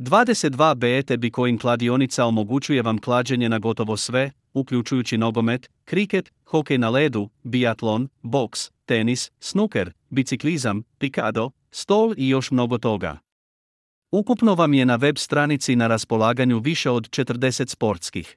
22 BET Bitcoin kladionica omogućuje vam klađenje na gotovo sve, uključujući nogomet, kriket, hokej na ledu, biatlon, boks, tenis, snooker, biciklizam, pikado, stol i još mnogo toga. Ukupno vam je na web stranici na raspolaganju više od 40 sportskih